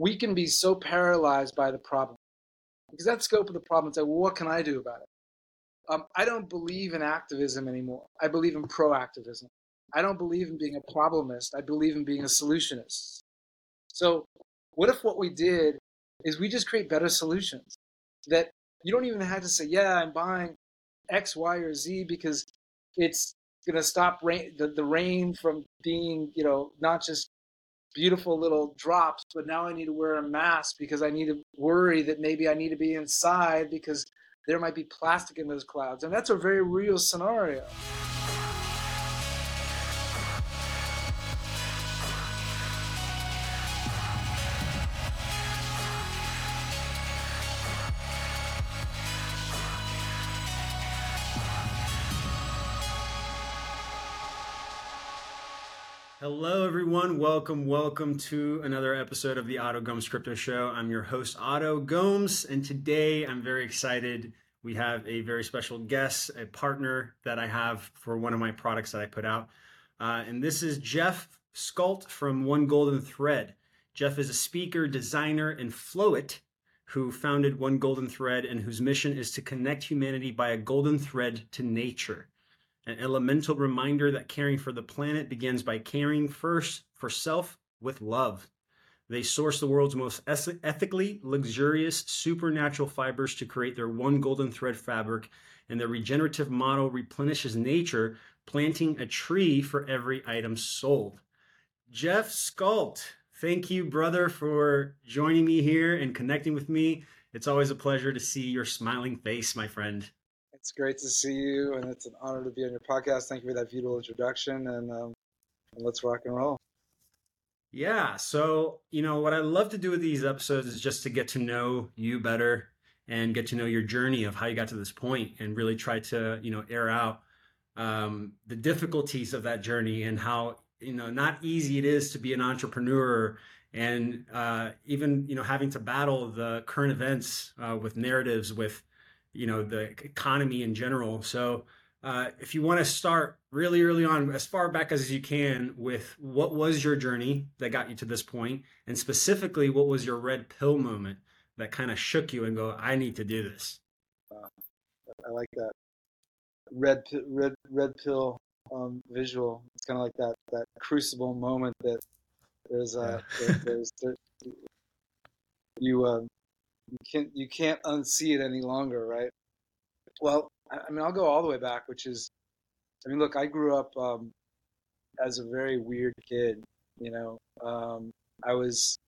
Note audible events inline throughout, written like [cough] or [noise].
we can be so paralyzed by the problem because that scope of the problem is like, well, what can I do about it? Um, I don't believe in activism anymore. I believe in proactivism. I don't believe in being a problemist. I believe in being a solutionist. So, what if what we did is we just create better solutions that you don't even have to say, yeah, I'm buying X, Y, or Z because it's going to stop rain, the, the rain from being, you know, not just beautiful little drops, but now I need to wear a mask because I need to worry that maybe I need to be inside because there might be plastic in those clouds. And that's a very real scenario. Hello, everyone. Welcome, welcome to another episode of the Oto Gomes Crypto Show. I'm your host, Oto Gomes, and today I'm very excited. We have a very special guest, a partner that I have for one of my products that I put out. Uh, and this is Jeff Scult from One Golden Thread. Jeff is a speaker, designer, and Floet who founded One Golden Thread and whose mission is to connect humanity by a golden thread to nature an elemental reminder that caring for the planet begins by caring first for self with love. They source the world's most ethically luxurious supernatural fibers to create their one golden thread fabric, and their regenerative model replenishes nature, planting a tree for every item sold. Jeff Scult, thank you, brother, for joining me here and connecting with me. It's always a pleasure to see your smiling face, my friend. It's great to see you, and it's an honor to be on your podcast. Thank you for that beautiful introduction, and, um, let's rock and roll. Yeah. So, you know, what I love to do with these episodes is just to get to know you better and get to know your journey of how you got to this point and really try to, you know, air out um, the difficulties of that journey and how, you know, not easy it is to be an entrepreneur and uh, even, you know, having to battle the current events uh, with narratives, with, you know the economy in general. So uh, if you want to start really early on, as far back as you can, with what was your journey that got you to this point, and specifically, what was your red pill moment that kind of shook you and go, I need to do this. Uh, I like that red red red pill um, visual. It's kind of like that that crucible moment that there's uh, yeah. there, there's there, you um, you can't you can't unsee it any longer, right? Well, I mean, I'll go all the way back, which is, I mean, look, I grew up um, as a very weird kid. You know, um, I was,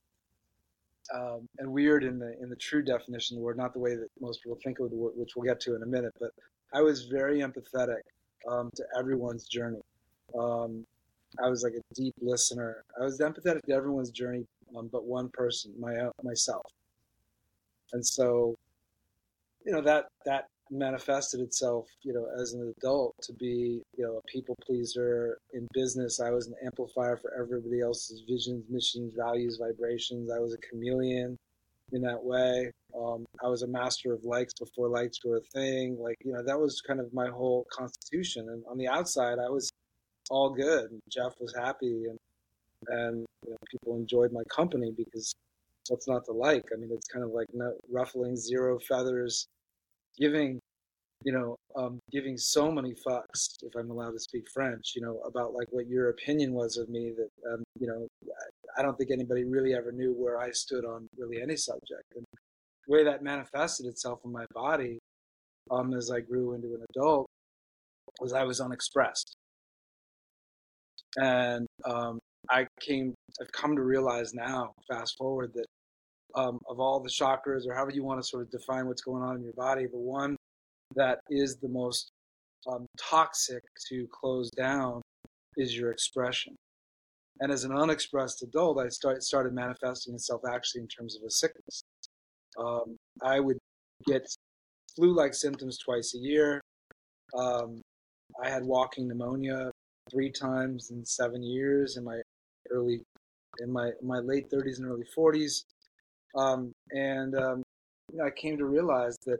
um, and weird in the in the true definition of the word, not the way that most people think of the word, which we'll get to in a minute. But I was very empathetic um, to everyone's journey. Um, I was like a deep listener. I was empathetic to everyone's journey, um, but one person, my myself and so you know that that manifested itself you know as an adult to be you know a people pleaser in business. I was an amplifier for everybody else's visions missions values vibrations. I was a chameleon in that way. Um, i was a master of likes before likes were a thing. Like you know that was kind of my whole constitution. And on the outside i was all good. Jeff was happy and and you know, people enjoyed my company because what's not to like? I mean, it's kind of like no, ruffling zero feathers, giving, you know, um, giving so many fucks, if I'm allowed to speak French, you know, about like what your opinion was of me that, um, you know, I don't think anybody really ever knew where I stood on really any subject. And the way that manifested itself in my body um, as I grew into an adult was I was unexpressed. And um, I came, I've come to realize now, fast forward, that um, of all the chakras, or however you want to sort of define what's going on in your body, the one that is the most um, toxic to close down is your expression. And as an unexpressed adult, I start, started manifesting itself actually in terms of a sickness. Um, I would get flu like symptoms twice a year. Um, I had walking pneumonia three times in seven years in my early, in my my late 30s and early 40s. Um, and um, you know, I came to realize that,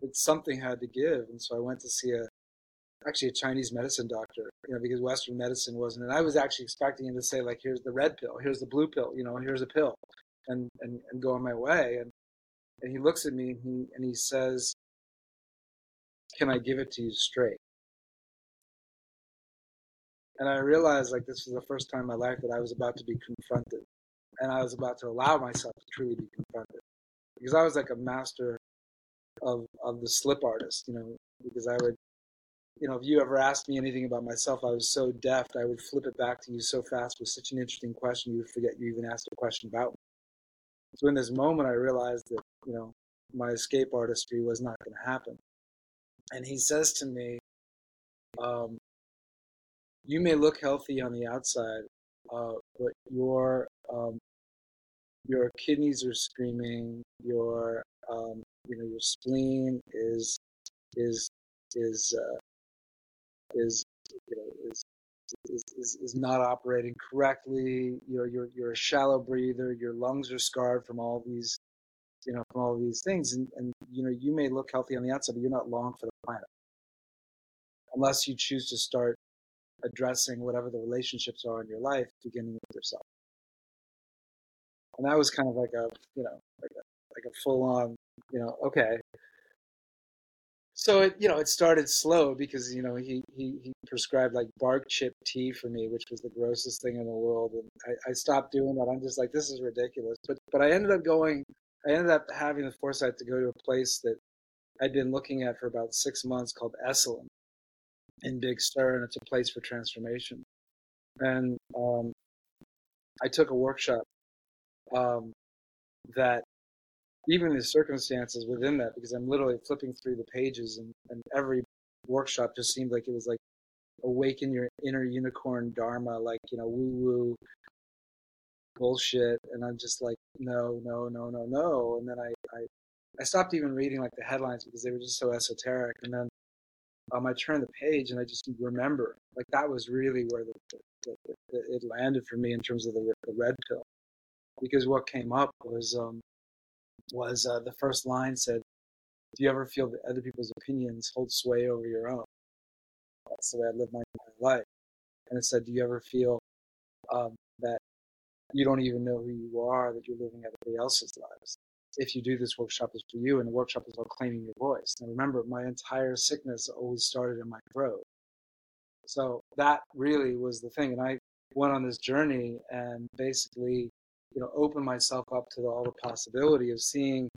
that something had to give, and so I went to see a actually a Chinese medicine doctor, you know, because Western medicine wasn't. And I was actually expecting him to say like, "Here's the red pill, here's the blue pill, you know, here's a pill." and, and, and go on my way. And, and he looks at me and he, and he says, can I give it to you straight? And I realized like this was the first time in my life that I was about to be confronted and I was about to allow myself to truly be confronted because I was like a master of, of the slip artist, you know, because I would, you know, if you ever asked me anything about myself, I was so deft, I would flip it back to you so fast with such an interesting question, you would forget you even asked a question about me. So in this moment, I realized that, you know, my escape artistry was not going to happen. And he says to me, um, you may look healthy on the outside, uh, but your um, your kidneys are screaming, your um, you know your spleen is is is uh, is you know is, is, is, is not operating correctly. You're you're you're a shallow breather. Your lungs are scarred from all these you know from all these things, and and you know you may look healthy on the outside, but you're not long for the planet unless you choose to start addressing whatever the relationships are in your life, beginning with yourself. And that was kind of like a, you know, like a, like a full on, you know, okay. So it, you know, it started slow because you know he, he he prescribed like bark chip tea for me, which was the grossest thing in the world, and I, I stopped doing that. I'm just like, this is ridiculous. But but I ended up going, I ended up having the foresight to go to a place that I'd been looking at for about six months called Esalen, in Big Sur, and it's a place for transformation. And um, I took a workshop um, that even the circumstances within that, because I'm literally flipping through the pages, and, and every workshop just seemed like it was like awaken your inner unicorn dharma, like you know woo woo bullshit, and I'm just like no no no no no, and then I I I stopped even reading like the headlines because they were just so esoteric, and then um, I turned the page and I just remember like that was really where the, the, the, it landed for me in terms of the, red pill, because what came up was um, was uh, the first line said, "Do you ever feel that other people's opinions hold sway over your own?" That's the way I live my, my life. And it said, "Do you ever feel um, that you don't even know who you are, that you're living everybody else's lives?" If you do this workshop is for you and the workshop is about claiming your voice. And remember my entire sickness always started in my throat. So that really was the thing and i went on this journey and basically you know opened myself up to all the possibility of seeing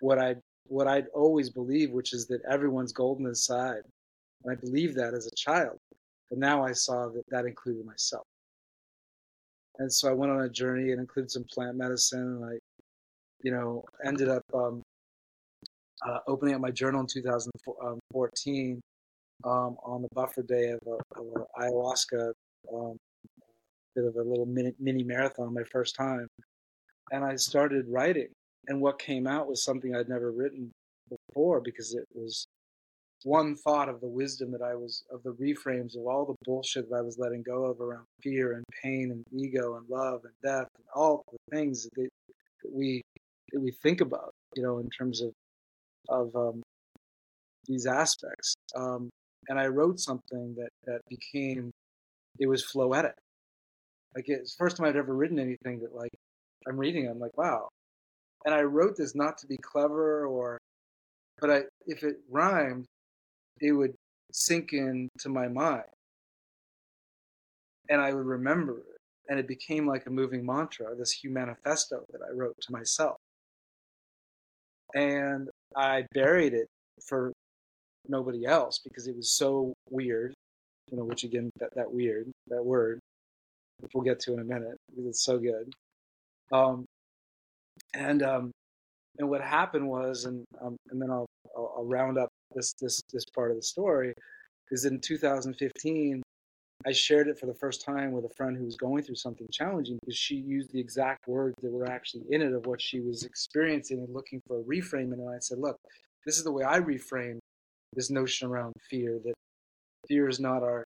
what i what i'd always believed which is that everyone's golden inside and i believed that as a child but now i saw that that included myself. And so i went on a journey and included some plant medicine and i you know, ended up um, uh, opening up my journal in 2014 um, on the buffer day of, a, of a ayahuasca, um, bit of a little mini, mini marathon, my first time. And I started writing. And what came out was something I'd never written before because it was one thought of the wisdom that I was, of the reframes of all the bullshit that I was letting go of around fear and pain and ego and love and death and all the things that, that we we think about, you know, in terms of of um, these aspects. Um, and I wrote something that that became it was floetic. Like it's the first time I'd ever written anything that like I'm reading. I'm like, wow. And I wrote this not to be clever or, but I if it rhymed, it would sink into my mind, and I would remember it. And it became like a moving mantra, this humanifesto that I wrote to myself and I buried it for nobody else because it was so weird. You know, which again, that that weird that word, which we'll get to in a minute because it's so good. Um, and um, and what happened was, and um, and then I'll, I'll I'll round up this this this part of the story, is in 2015 I shared it for the first time with a friend who was going through something challenging because she used the exact words that were actually in it of what she was experiencing and looking for a reframe. And I said, look, this is the way I reframe this notion around fear that fear is not our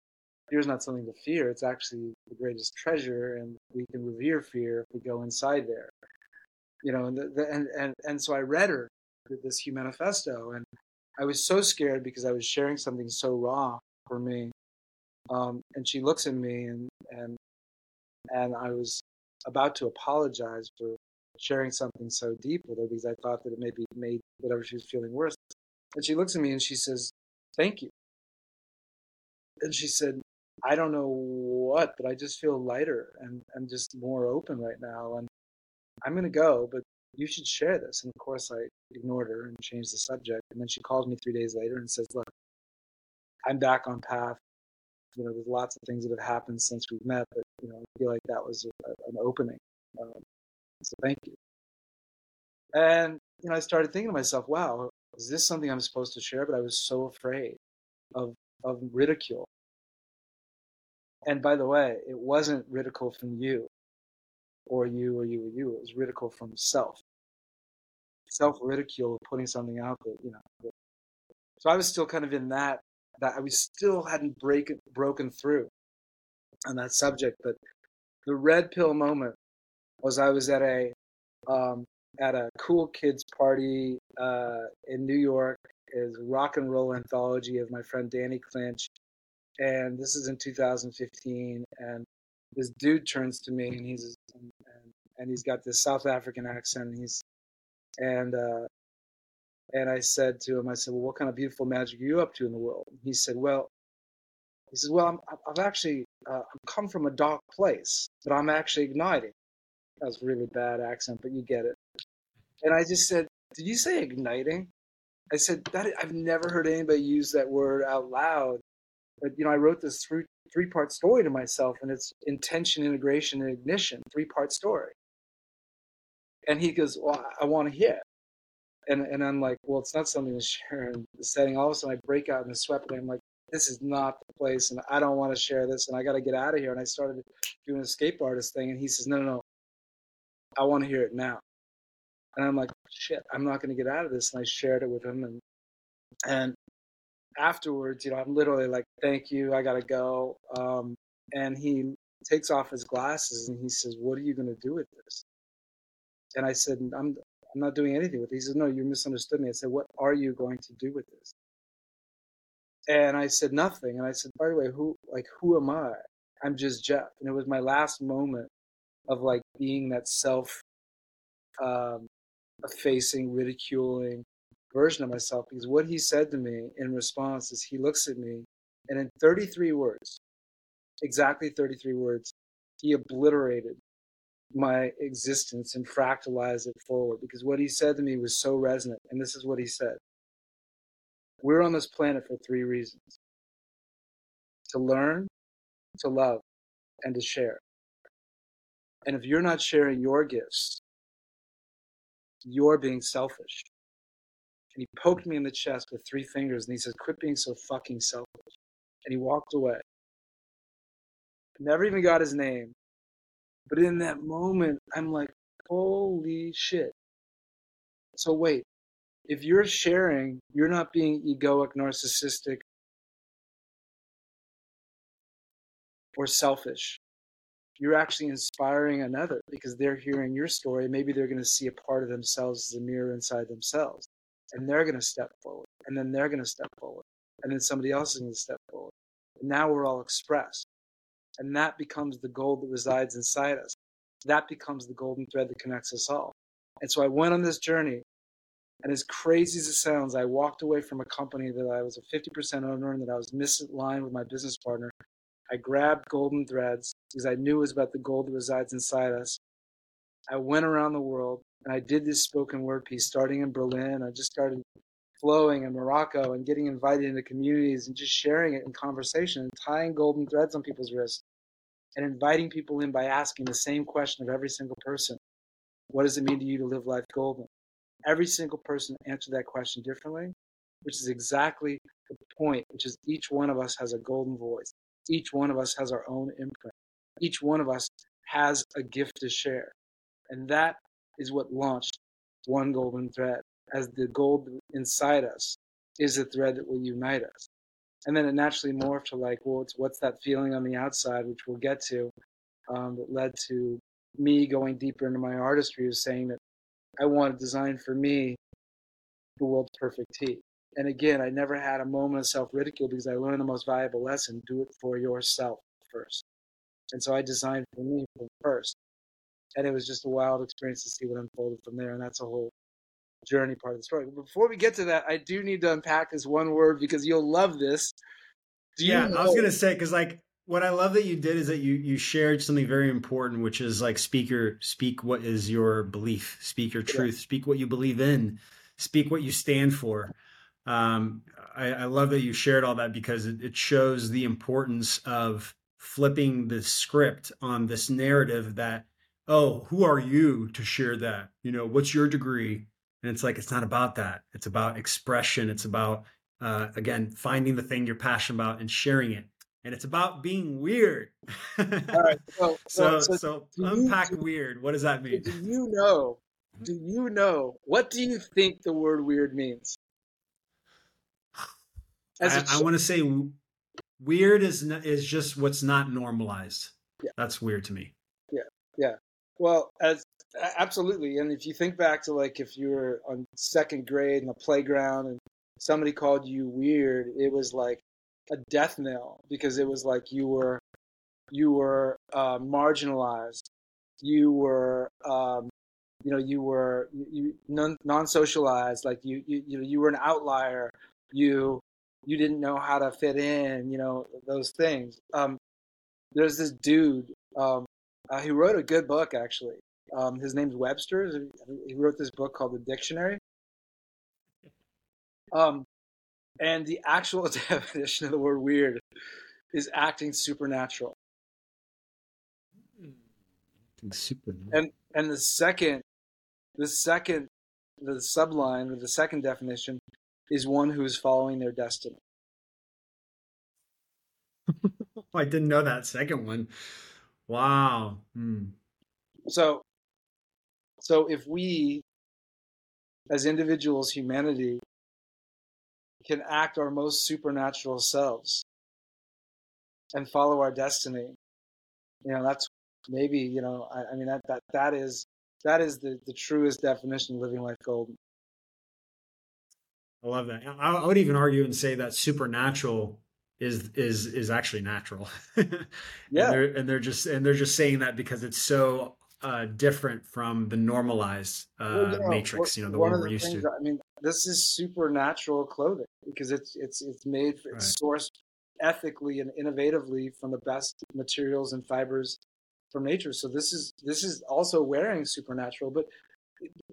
fear is not something to fear. It's actually the greatest treasure, and we can revere fear if we go inside there. You know, and the, the, and, and and so I read her this manifesto, and I was so scared because I was sharing something so raw for me um, and she looks at me and, and, and I was about to apologize for sharing something so deep with her because I thought that it maybe made whatever she was feeling worse. And she looks at me and she says, Thank you. And she said, I don't know what, but I just feel lighter and I'm just more open right now. And I'm going to go, but you should share this. And of course, I ignored her and changed the subject. And then she calls me three days later and says, Look, I'm back on path. You know, there's lots of things that have happened since we've met, but, you know, I feel like that was a, an opening. Um, so thank you. And, you know, I started thinking to myself, wow, is this something I'm supposed to share? But I was so afraid of, of ridicule. And by the way, it wasn't ridicule from you or you or you or you. It was ridicule from self. Self ridicule of putting something out there, you know. So I was still kind of in that that was still hadn't break, broken through on that subject. But the red pill moment was I was at a um, at a cool kids party uh, in New York. Is rock and roll anthology of my friend Danny Clinch, and this is in 2015. And this dude turns to me, and he's and, and he's got this South African accent. And he's and uh, and I said to him, I said, well, what kind of beautiful magic are you up to in the world? He said, well, he says, well, I'm, I've actually uh, I'm come from a dark place, but I'm actually igniting. That was really bad accent, but you get it. And I just said, did you say igniting? I said that I've never heard anybody use that word out loud. But you know, I wrote this three three part story to myself, and it's intention, integration, and ignition, three part story. And he goes, "Well, I want to hear." And and I'm like, "Well, it's not something to share in the setting." All of a sudden, I break out in a sweat, and I'm like, "This is not the place, and I don't want to share this, and I got to get out of here." And I started doing a escape artist thing, and he says, "No, no, no, I want to hear it now." And I'm like, "Shit, I'm not going to get out of this." And I shared it with him, and and afterwards, you know, I'm literally like, "Thank you, I got to go." Um, and he takes off his glasses and he says, "What are you going to do with this?" And I said, "I'm I'm not doing anything with it." He says, "No, you misunderstood me." I said, "What are you going to do with this?" And I said nothing. And I said, "By the way, who like who am I? I'm just Jeff." And it was my last moment of like being that self um, effacing, ridiculing version of myself because what he said to me in response is he looks at me and in 33 words, exactly 33 words, he obliterated my existence and fractalize it forward because what he said to me was so resonant. And this is what he said We're on this planet for three reasons to learn, to love, and to share. And if you're not sharing your gifts, you're being selfish. And he poked me in the chest with three fingers and he said, Quit being so fucking selfish. And he walked away. Never even got his name. But in that moment, I'm like, Holy shit. So wait, if you're sharing, you're not being egoic, narcissistic, or selfish. You're actually inspiring another because they're hearing your story. Maybe they're going to see a part of themselves as a mirror inside themselves and they're going to step forward, and then they're going to step forward, and then somebody else is going to step forward. And now we're all expressed, and that becomes the gold that resides inside us. That becomes the golden thread that connects us all. And so I went on this journey, and as crazy as it sounds, I walked away from a company that I was a 50% owner and that I was misaligned with my business partner. I grabbed golden threads because I knew it was about the gold that resides inside us. I went around the world and I did this spoken word piece starting in Berlin. I just started flowing in Morocco and getting invited into communities and just sharing it in conversation and tying golden threads on people's wrists and inviting people in by asking the same question of every single person What does it mean to you to live life golden? Every single person answered that question differently, which is exactly the point, which is each one of us has a golden voice. Each one of us has our own imprint. Each one of us has a gift to share. And that is what launched one golden thread, as the gold inside us is the thread that will unite us. And then it naturally morphed to like, well, it's what's that feeling on the outside, which we'll get to, um, that led to me going deeper into my artistry of saying that I want to design for me the world's perfect tee. And again, I never had a moment of self ridicule because I learned the most valuable lesson do it for yourself first. And so I designed for me first. and it was just a wild experience to see what unfolded from there. And that's a whole journey part of the story. But before we get to that, I do need to unpack this one word because you'll love this. Do yeah, know- I was gonna say because like what I love that you did is that you you shared something very important, which is like speaker speak what is your belief, speak your truth, yeah. speak what you believe in, speak what you stand for. Um, I, I, love that you shared all that because it, it shows the importance of flipping the script on this narrative that oh who are you to share that you know what's your degree and it's like it's not about that. It's about expression. It's about uh, again finding the thing you're passionate about and sharing it. And it's about being weird. All right. [laughs] So so, so, so unpack you, weird. What does that mean? do you know do you know what do you think the word weird means? I, I want to say weird is is just what's not normalized. Yeah. That's weird to me. Yeah, yeah. Well, as absolutely, and if you think back to like if you were on second grade in the playground and somebody called you weird, it was like a death knell because it was like you were you were uh, marginalized, you were um, you know you were you non socialized, like you you you know you were an outlier. You you didn't know how to fit in, you know, those things. Um, there's this dude um, uh, who wrote a good book, actually. Um, his name's Webster. He wrote this book called The Dictionary. Um, and the actual [laughs] definition of the word weird is acting supernatural. Supernatural. And and the second, the second, the subline or the second definition is one who is following their destiny. [laughs] I didn't know that second one. Wow. Hmm. So, so if we, as individuals, humanity, can act our most supernatural selves and follow our destiny, you know, that's maybe you know, I, I mean that that that is that is the the truest definition of living life golden. I love that. I would even argue and say that supernatural is is is actually natural. [laughs] yeah, and they're, and they're just and they're just saying that because it's so uh, different from the normalized uh, well, know, matrix. You know, the one, one we're used to. I mean, this is supernatural clothing because it's it's it's made it's right. sourced ethically and innovatively from the best materials and fibers from nature. So this is this is also wearing supernatural, but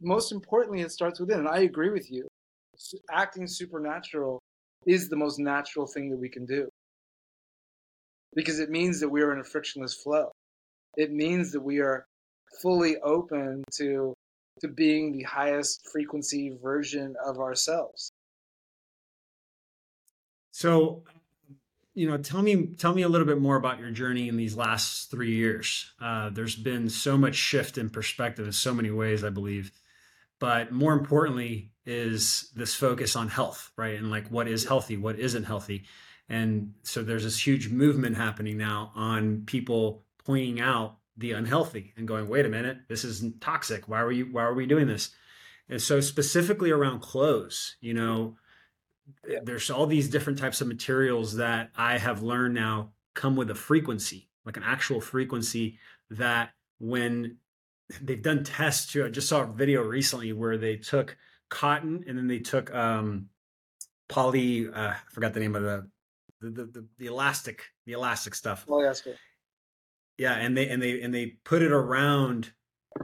most importantly, it starts within. And I agree with you acting supernatural is the most natural thing that we can do because it means that we are in a frictionless flow. It means that we are fully open to to being the highest frequency version of ourselves. So, you know, tell me tell me a little bit more about your journey in these last three years. Uh, there's been so much shift in perspective in so many ways, I believe. But more importantly, is this focus on health, right? And like what is healthy, what isn't healthy. And so there's this huge movement happening now on people pointing out the unhealthy and going, wait a minute, this is toxic. Why are you why are we doing this? And so specifically around clothes, you know, there's all these different types of materials that I have learned now come with a frequency, like an actual frequency that when they've done tests too. I just saw a video recently where they took cotton and then they took um poly uh I forgot the name of the the the, the elastic the elastic stuff. Polyester. Yeah, and they and they and they put it around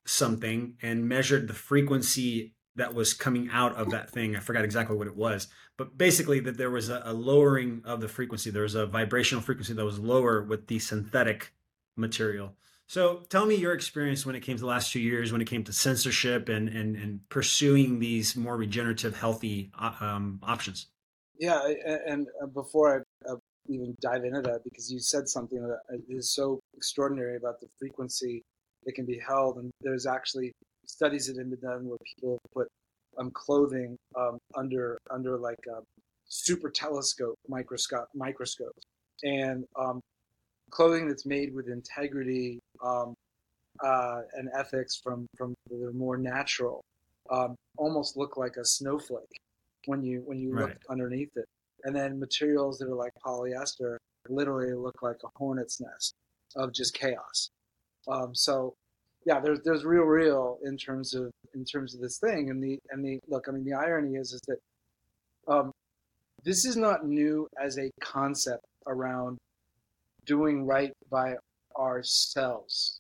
something and measured the frequency that was coming out of that thing. I forgot exactly what it was, but basically that there was a, a lowering of the frequency. There was a vibrational frequency that was lower with the synthetic material. So tell me your experience when it came to the last two years, when it came to censorship and and, and pursuing these more regenerative, healthy uh, um, options. Yeah, and uh, before I uh, even dive into that, because you said something that is so extraordinary about the frequency that can be held, and there's actually studies that have been done where people put um, clothing um, under under like super telescope microscope microscopes, and um, clothing that's made with integrity um, uh, and ethics from from the more natural um, almost look like a snowflake when you when you right. look underneath it and then materials that are like polyester literally look like a hornet's nest of just chaos um, so yeah, there's there's real real in terms of in terms of this thing, and the and the look. I mean, the irony is is that um, this is not new as a concept around doing right by ourselves.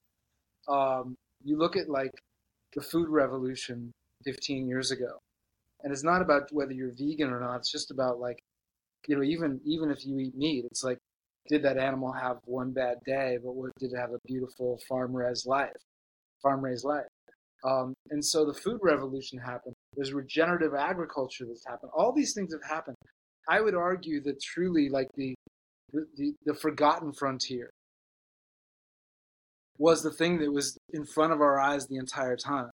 Um, you look at like the food revolution 15 years ago, and it's not about whether you're vegan or not. It's just about like, you know, even even if you eat meat, it's like, did that animal have one bad day, but what, did it have a beautiful farm raised life? farm raised life. Um, and so the food revolution happened. There's regenerative agriculture that's happened. All these things have happened. I would argue that truly, like the the, the forgotten frontier was the thing that was in front of our eyes the entire time,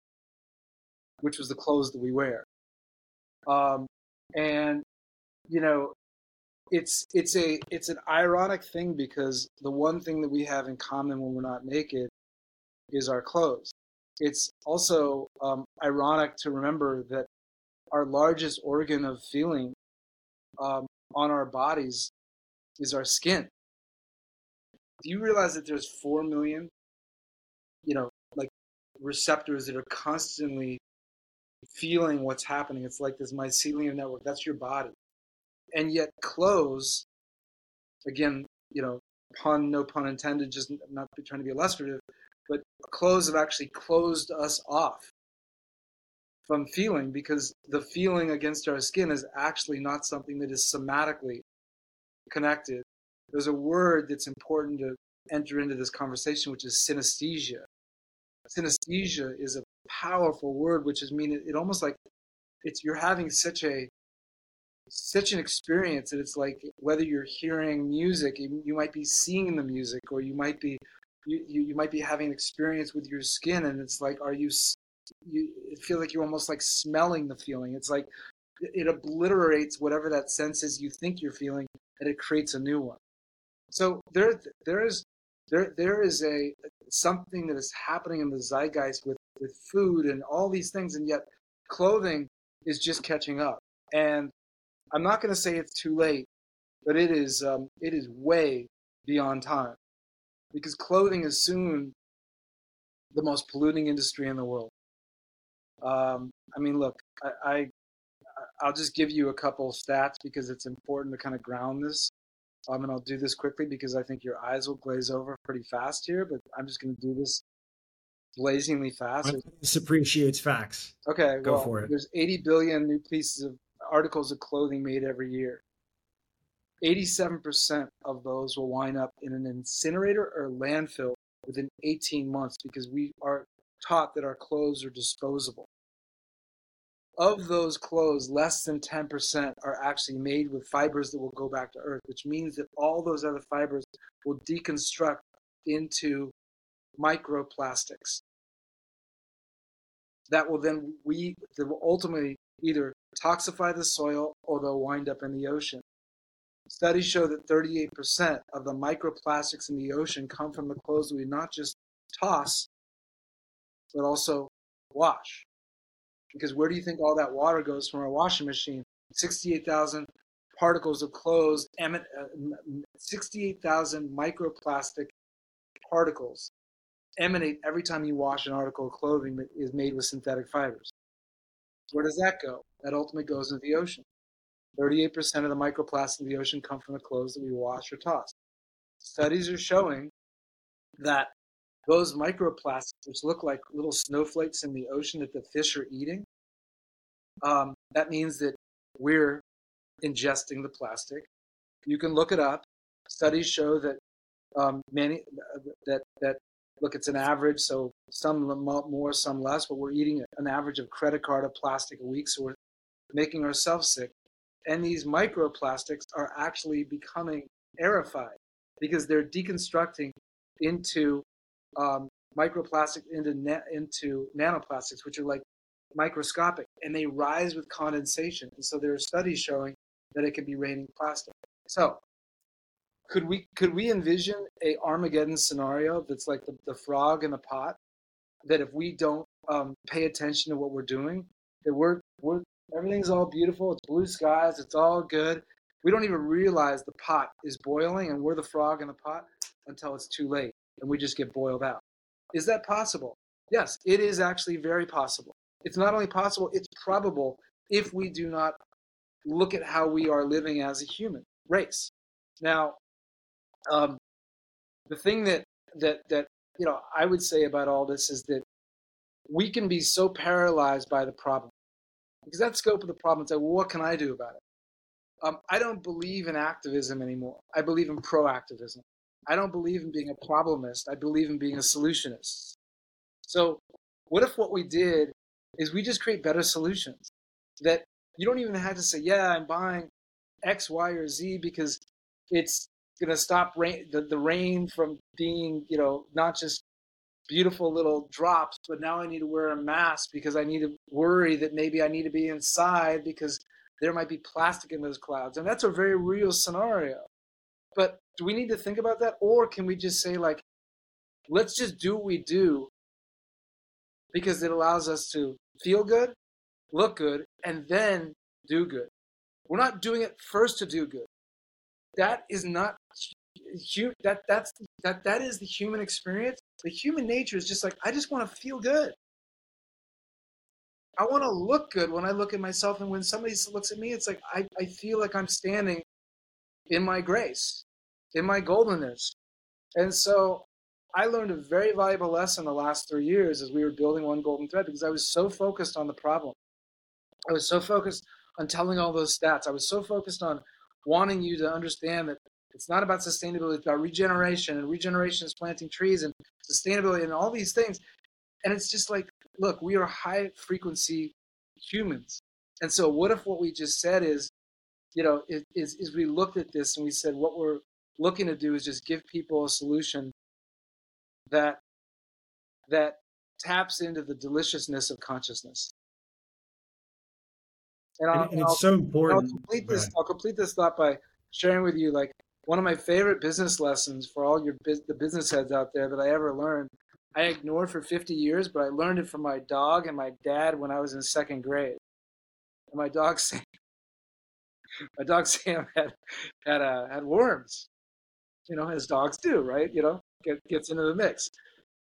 which was the clothes that we wear. Um, and you know, it's it's a it's an ironic thing because the one thing that we have in common when we're not naked is our clothes. It's also um, ironic to remember that our largest organ of feeling um, on our bodies is our skin. Do you realize that there's four million, you know, like receptors that are constantly feeling what's happening? It's like this mycelium network. That's your body, and yet clothes, again, you know, pun no pun intended, just not trying to be illustrative, but clothes have actually closed us off from feeling because the feeling against our skin is actually not something that is somatically connected. There's a word that's important to enter into this conversation, which is synesthesia. Synesthesia is a powerful word, which is mean it, it almost like it's you're having such a such an experience that it's like whether you're hearing music, you might be seeing the music, or you might be you, you, you might be having an experience with your skin and it's like are you you it feels like you're almost like smelling the feeling it's like it obliterates whatever that sense is you think you're feeling and it creates a new one so there there is there there is a something that is happening in the zeitgeist with with food and all these things and yet clothing is just catching up and i'm not going to say it's too late but it is um, it is way beyond time because clothing is soon the most polluting industry in the world. Um, I mean, look, I, I will just give you a couple of stats because it's important to kind of ground this. Um, and I'll do this quickly because I think your eyes will glaze over pretty fast here. But I'm just going to do this blazingly fast. This appreciates facts. Okay, go well, for it. There's 80 billion new pieces of articles of clothing made every year. 87% of those will wind up in an incinerator or landfill within 18 months because we are taught that our clothes are disposable. Of those clothes, less than 10% are actually made with fibers that will go back to earth, which means that all those other fibers will deconstruct into microplastics. That will then we that will ultimately either toxify the soil or they'll wind up in the ocean. Studies show that 38% of the microplastics in the ocean come from the clothes we not just toss, but also wash. Because where do you think all that water goes from our washing machine? 68,000 particles of clothes, uh, 68,000 microplastic particles emanate every time you wash an article of clothing that is made with synthetic fibers. Where does that go? That ultimately goes into the ocean. 38% of the microplastics in the ocean come from the clothes that we wash or toss. Studies are showing that those microplastics, which look like little snowflakes in the ocean that the fish are eating, um, that means that we're ingesting the plastic. You can look it up. Studies show that um, many that that look, it's an average, so some more, some less, but we're eating an average of credit card of plastic a week, so we're making ourselves sick and these microplastics are actually becoming aerified because they're deconstructing into um, microplastic into na- into nanoplastics, which are like microscopic, and they rise with condensation. And so there are studies showing that it could be raining plastic. So could we could we envision a Armageddon scenario that's like the, the frog in the pot? That if we don't um, pay attention to what we're doing, that we're we're Everything's all beautiful. It's blue skies. It's all good. We don't even realize the pot is boiling and we're the frog in the pot until it's too late and we just get boiled out. Is that possible? yes, it is actually very possible. It's not only possible, it's probable if we do not look at how we are living as a human race. Now, um, the thing that that that you know I would say about all this is that we can be so paralyzed by the problem because that scope of the problem is like, well, what can I do about it? Um, I don't believe in activism anymore. I believe in proactivism. I don't believe in being a problemist. I believe in being a solutionist. So, what if what we did is we just create better solutions that you don't even have to say, yeah, I'm buying X, Y, or Z because it's going to stop rain, the, the rain from being, you know, not just beautiful little drops, but now I need to wear a mask because I need to worry that maybe I need to be inside because there might be plastic in those clouds. And that's a very real scenario. But do we need to think about that? Or can we just say, like, let's just do what we do because it allows us to feel good, look good, and then do good? We're not doing it first to do good. That is not that that's that that is the human experience. The human nature is just like I just want to feel good. I want to look good when I look at myself, and when somebody looks at me, it's like I, I feel like I'm standing in my grace, in my goldenness. And so I learned a very valuable lesson the last three years as we were building one golden thread because I was so focused on the problem. I was so focused on telling all those stats. I was so focused on wanting you to understand that it's not about sustainability, it's about regeneration, and regeneration is planting trees and sustainability and all these things. And it's just like, look, we are high frequency humans. And so, what if what we just said is, you know, is, is we looked at this and we said, what we're looking to do is just give people a solution that that taps into the deliciousness of consciousness. And, I'll, and it's so important. I'll complete this. I'll complete this thought by sharing with you like one of my favorite business lessons for all your the business heads out there that I ever learned. I ignored for 50 years, but I learned it from my dog and my dad when I was in second grade. And my dog [laughs] Sam, my dog Sam had had uh, had worms, you know, as dogs do, right? You know, get, gets into the mix,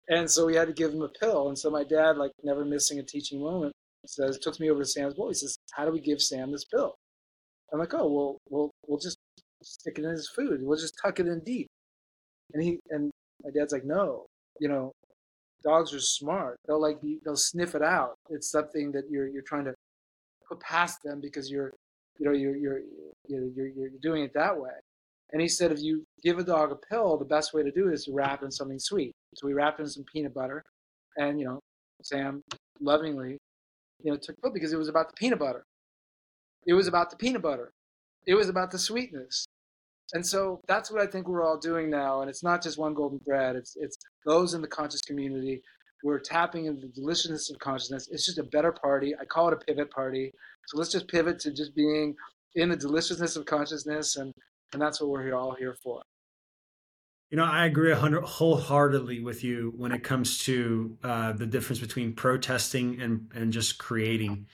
and so we had to give him a pill. And so my dad, like never missing a teaching moment, says, took me over to Sam's bowl. He says, "How do we give Sam this pill?" I'm like, "Oh, well, we'll we'll just stick it in his food. We'll just tuck it in deep." And he and my dad's like, "No, you know, dogs are smart. They'll like they'll sniff it out. It's something that you're you're trying to put past them because you're you know you're you're you're you're, you're doing it that way." And he said, if you give a dog a pill, the best way to do it is to wrap in something sweet. So we wrapped in some peanut butter, and you know, Sam lovingly you know, took because it was about the peanut butter. It was about the peanut butter. It was about the sweetness. And so that's what I think we're all doing now. And it's not just one golden thread. It's it's those in the conscious community. We're tapping into the deliciousness of consciousness. It's just a better party. I call it a pivot party. So let's just pivot to just being in the deliciousness of consciousness, and and that's what we're all here for. You know, I agree a hundred wholeheartedly with you when it comes to uh, the difference between protesting and and just creating.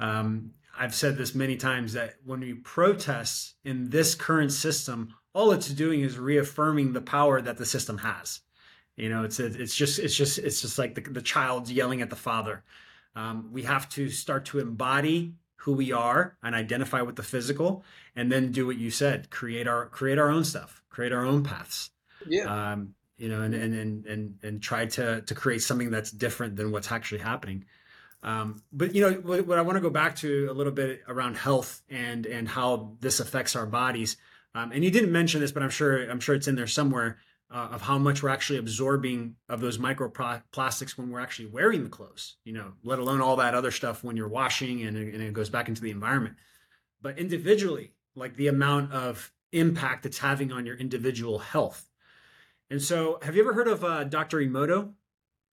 Um, I've said this many times that when we protest in this current system, all it's doing is reaffirming the power that the system has. You know, it's it's just it's just it's just like the, the child yelling at the father. Um, we have to start to embody who we are and identify with the physical, and then do what you said: create our create our own stuff, create our own paths. Yeah. Um, you know, and, and, and, and, and try to, to create something that's different than what's actually happening. Um, but you know what, what, I want to go back to a little bit around health and and how this affects our bodies. Um, and you didn't mention this, but I'm sure I'm sure it's in there somewhere uh, of how much we're actually absorbing of those microplastics when we're actually wearing the clothes. You know, let alone all that other stuff when you're washing and, and it goes back into the environment. But individually, like the amount of impact it's having on your individual health and so, have you ever heard of uh, Dr. Emoto?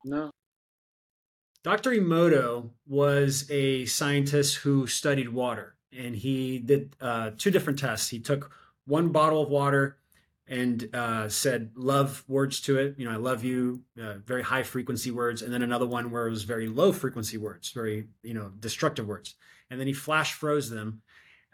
No. Dr. Emoto was a scientist who studied water, and he did uh, two different tests. He took one bottle of water and uh, said love words to it. You know, I love you, uh, very high frequency words, and then another one where it was very low frequency words, very you know destructive words. And then he flash froze them,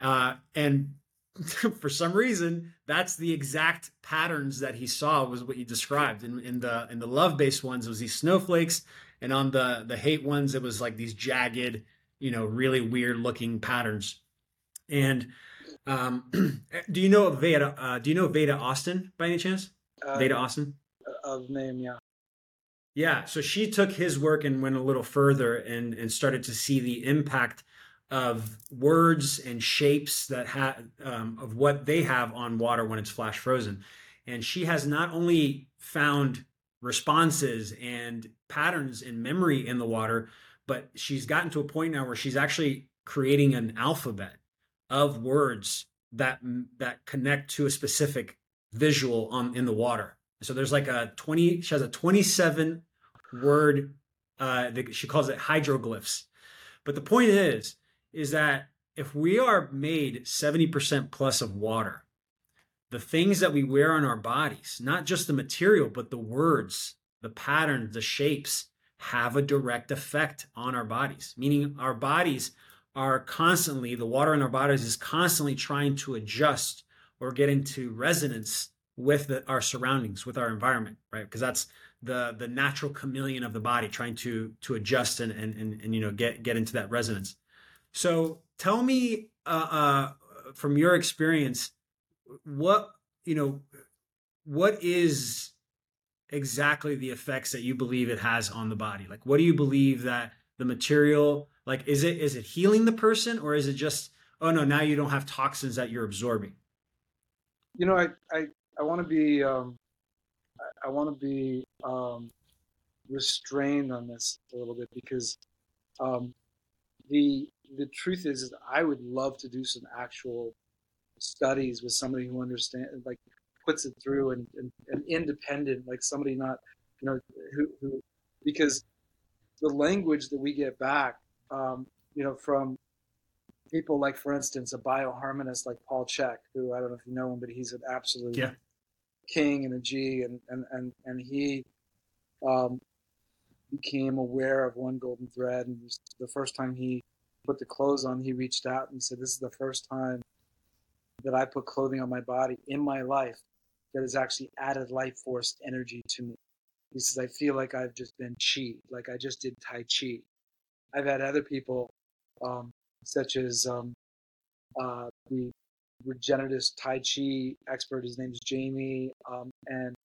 uh, and [laughs] for some reason, that's the exact patterns that he saw was what you described. In, in the in the love based ones, it was these snowflakes, and on the the hate ones it was like these jagged, you know, really weird looking patterns. And um, [clears throat] do you know Veda? Uh, do you know Veda Austin by any chance? Uh, Veda Austin of name, yeah. Yeah, so she took his work and went a little further and and started to see the impact of words and shapes that have um, of what they have on water when it's flash frozen. And she has not only found responses and patterns in memory in the water, but she's gotten to a point now where she's actually creating an alphabet of words that that connect to a specific visual on in the water. So there's like a 20 she has a 27 word uh she calls it hydroglyphs. But the point is is that if we are made 70% plus of water, the things that we wear on our bodies, not just the material, but the words, the patterns, the shapes, have a direct effect on our bodies, meaning our bodies are constantly, the water in our bodies is constantly trying to adjust or get into resonance with the, our surroundings, with our environment, right? Because that's the the natural chameleon of the body trying to to adjust and and and, and you know get get into that resonance. So tell me uh, uh, from your experience, what you know, what is exactly the effects that you believe it has on the body? Like, what do you believe that the material, like, is it is it healing the person, or is it just, oh no, now you don't have toxins that you're absorbing? You know, I I I want to be um, I, I want to be um, restrained on this a little bit because um, the the truth is, is I would love to do some actual studies with somebody who understands, like puts it through and, and, and independent, like somebody not, you know, who, who, because the language that we get back, um, you know, from people like, for instance, a bioharmonist like Paul Chek, who I don't know if you know him, but he's an absolute yeah. king and a G, and and and and he um, became aware of one golden thread, and the first time he put the clothes on, he reached out and said, This is the first time that I put clothing on my body in my life that has actually added life force energy to me. He says, I feel like I've just been chi, like I just did Tai Chi. I've had other people, um, such as um, uh, the regenerative Tai Chi expert, his name's Jamie, um, and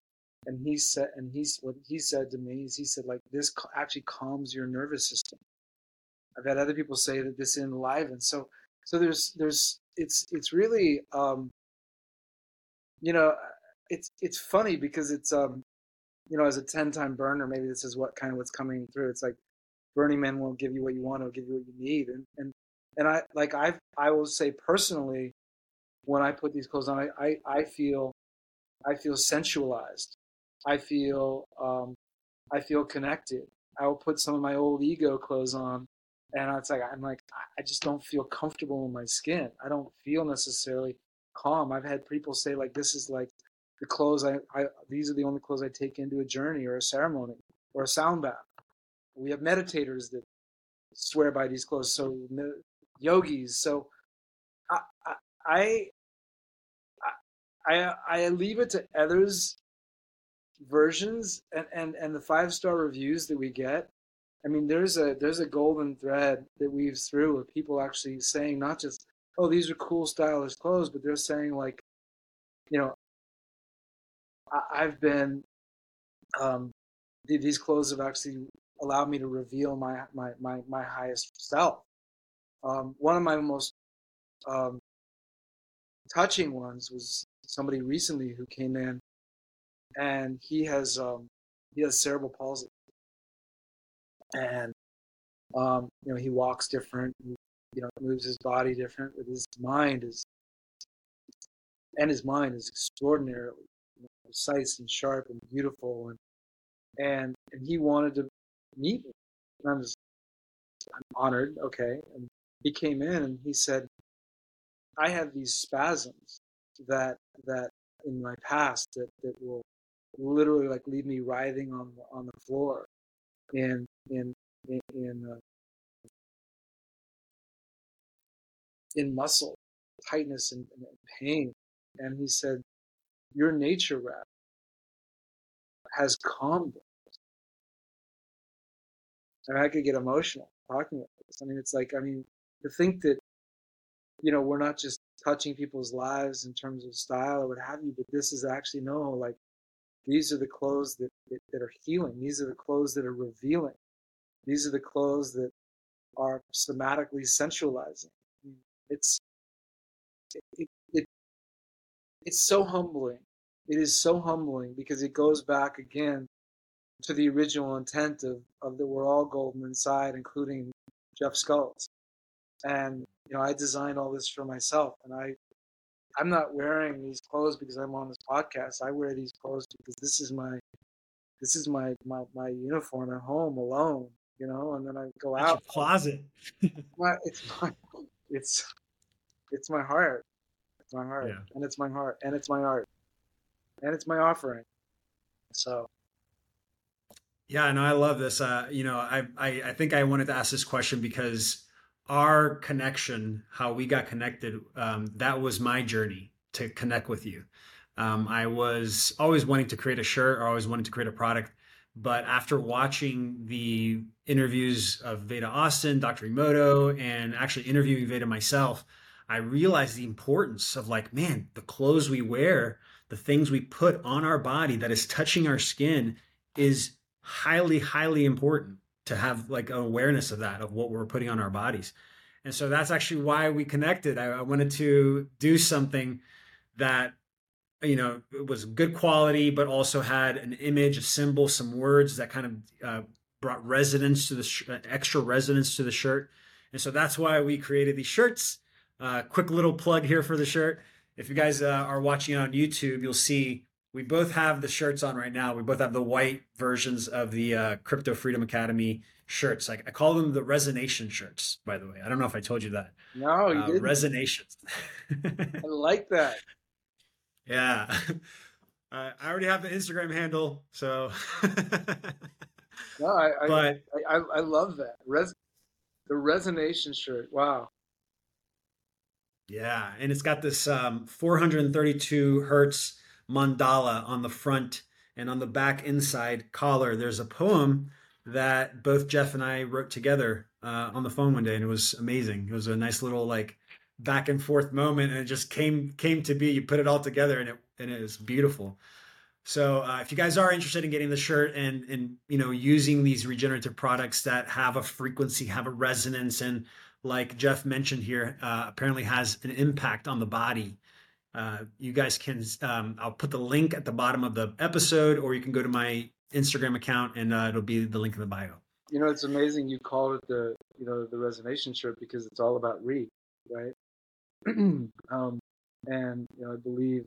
and he said, and he's what he said to me is he said like this actually calms your nervous system. I've had other people say that this enlivens. So so there's there's it's it's really um, you know it's it's funny because it's um you know as a 10 time burner maybe this is what kind of what's coming through it's like burning man won't give you what you want it'll give you what you need and and and i like i i will say personally when i put these clothes on i i, I feel i feel sensualized i feel um i feel connected i will put some of my old ego clothes on and it's like I'm like I just don't feel comfortable in my skin. I don't feel necessarily calm. I've had people say like this is like the clothes I, I these are the only clothes I take into a journey or a ceremony or a sound bath. We have meditators that swear by these clothes. So yogis. So I I I, I leave it to others versions and, and, and the five star reviews that we get I mean, there's a there's a golden thread that weaves through of people actually saying not just, "Oh, these are cool, stylish clothes," but they're saying like, you know, I, have been, um, these clothes have actually allowed me to reveal my my my, my highest self. Um, one of my most um, touching ones was somebody recently who came in, and he has um, he has cerebral palsy and um, you know he walks different, you know moves his body different, but his mind is and his mind is extraordinarily precise and sharp and beautiful, and and and he wanted to meet me. And I'm just I'm honored, okay. And he came in and he said, I have these spasms that that in my past that, that will literally like leave me writhing on on the floor in in in in, uh, in muscle tightness and, and, pain. And he said, "Your nature wrap has calmed us." and I could get emotional talking about this. I mean, it's like I mean to think that you know we're not just touching people's lives in terms of style or what have you, but this is actually no like these are the clothes that, that, that are healing. These are the clothes that are revealing. These are the clothes that are somatically sensualizing. It's it, it, it's so humbling. It is so humbling because it goes back again to the original intent of, of that we're all golden inside, including Jeff Scults. And you know, I designed all this for myself, and I I'm not wearing these clothes because I'm on this podcast. I wear these clothes because this is my this is my my, my uniform at home alone, you know, and then I go That's out. closet. [laughs] my, it's my it's it's my heart. It's my heart. Yeah. And it's my heart. And it's my art. And it's my offering. So Yeah, no, I love this. Uh, you know, I, I I think I wanted to ask this question because our connection, how we got connected, um, that was my journey to connect with you. Um, I was always wanting to create a shirt or always wanting to create a product. But after watching the interviews of Veda Austin, Dr. Emoto, and actually interviewing Veda myself, I realized the importance of like, man, the clothes we wear, the things we put on our body that is touching our skin is highly, highly important to have like an awareness of that, of what we're putting on our bodies. And so that's actually why we connected. I, I wanted to do something that you know it was good quality but also had an image a symbol some words that kind of uh, brought resonance to the sh- uh, extra resonance to the shirt and so that's why we created these shirts uh, quick little plug here for the shirt if you guys uh, are watching on youtube you'll see we both have the shirts on right now we both have the white versions of the uh, crypto freedom academy shirts like i call them the resonation shirts by the way i don't know if i told you that No, you uh, didn't. resonations I like that. [laughs] Yeah. [laughs] Uh, I already have the Instagram handle, so. [laughs] No, I I, but I, I love that. Res, the resonation shirt. Wow. yeah, and it's got this um, 432 hertz mandala on the front and on the back inside collar. There's a poem that both Jeff and I wrote together uh, on the phone one day, and it was amazing. It was a nice little like back and forth moment, and it just came came to be. You put it all together, and it and it was beautiful. So uh, if you guys are interested in getting the shirt and and you know using these regenerative products that have a frequency, have a resonance, and like Jeff mentioned here, uh, apparently has an impact on the body. Uh, you guys can. Um, I'll put the link at the bottom of the episode, or you can go to my Instagram account, and uh, it'll be the link in the bio. You know, it's amazing you called it the you know the resonation shirt because it's all about re, right? [clears throat] um, and you know, I believe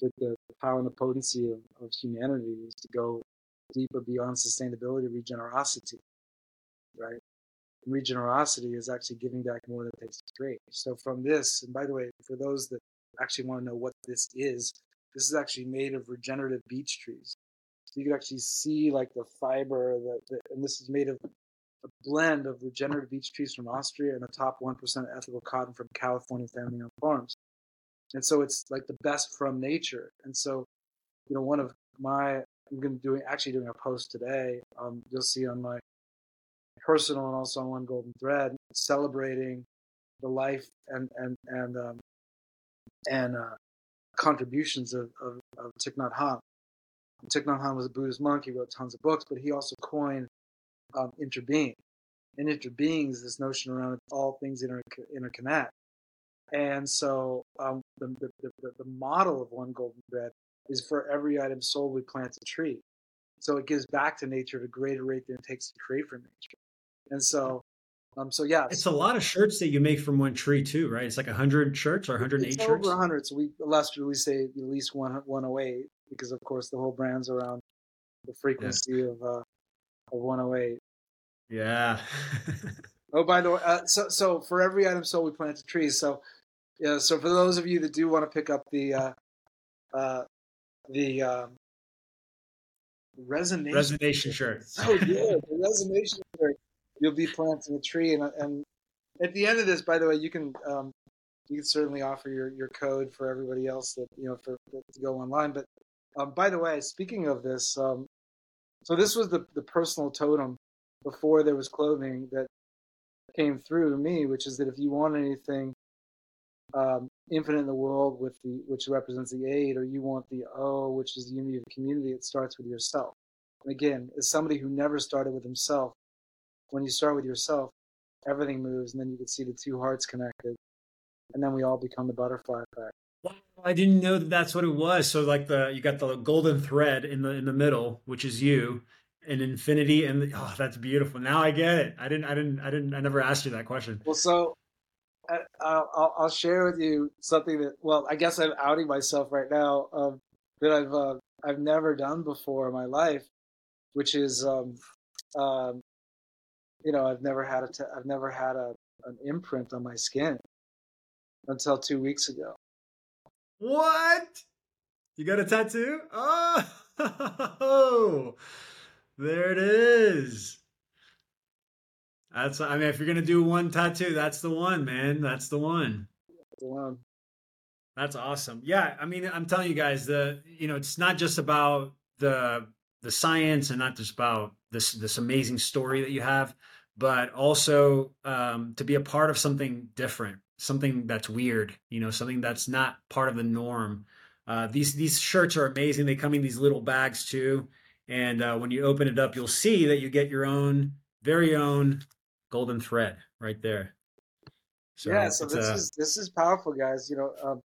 that the power and the potency of, of humanity is to go deeper beyond sustainability, regenerosity, right? Regenerosity is actually giving back more than takes to create. So from this, and by the way, for those that actually want to know what this is, this is actually made of regenerative beech trees. So you can actually see like the fiber, that, the, and this is made of a blend of regenerative beech trees from Austria and the top 1% ethical cotton from California family owned farms. And so it's like the best from nature. And so, you know, one of my, I'm going to doing, actually doing a post today. Um, you'll see on my personal and also on One Golden Thread celebrating the life and, and, and, um, and, uh, contributions of, of, of Thich Nhat Hanh. Thich Nhat Hanh was a Buddhist monk. He wrote tons of books, but he also coined um, interbeing. And interbeing is this notion around all things inter- interconnect. And so um, the, the, the, the model of one golden thread is for every item sold, we plant a tree. So it gives back to nature at a greater rate than it takes to create from nature. And so, um, so yeah, It's a lot of shirts that you make from one tree too, right? It's like hundred shirts or 108 it's shirts. over 100. So we illustratively say at least one, 108 because, of course, the whole brand's around the frequency of uh, of 108. Yeah. [laughs] Oh, by the way, uh, so so for every item sold, we planted trees. So, yeah. So for those of you that do want to pick up the uh, uh, the um, resonation, Resonation shirts. oh yeah, [laughs] the resonation shirt, you'll be planting a tree, and and at the end of this, by the way, you can um, you can certainly offer your your code for everybody else that you know for to go online. But um, by the way, speaking of this, um, so this was the the personal totem before there was clothing that came through me, which is that if you want anything um, infinite in the world with the which represents the eight, or you want the O, which is the unity of the community, it starts with yourself. And again, as somebody who never started with himself, when you start with yourself, everything moves, and then you can see the two hearts connected, and then we all become the butterfly effect. Wow, I didn't know that that's what it was. So like the you got the golden thread in the in the middle, which is you, and infinity, and oh, that's beautiful. Now I get it. I didn't, I didn't, I didn't, I never asked you that question. Well, so I, will I'll share with you something that well, I guess I'm outing myself right now um, that I've uh, I've never done before in my life, which is um, um, you know I've never had a t- I've never had a an imprint on my skin until two weeks ago. What? You got a tattoo? Oh, [laughs] there it is. That's. I mean, if you're gonna do one tattoo, that's the one, man. That's the one. The one. That's awesome. Yeah, I mean, I'm telling you guys, the you know, it's not just about the the science and not just about this this amazing story that you have, but also um, to be a part of something different something that's weird, you know, something that's not part of the norm. Uh, these these shirts are amazing. They come in these little bags too, and uh, when you open it up, you'll see that you get your own very own golden thread right there. So yeah, so this uh, is this is powerful, guys. You know, um,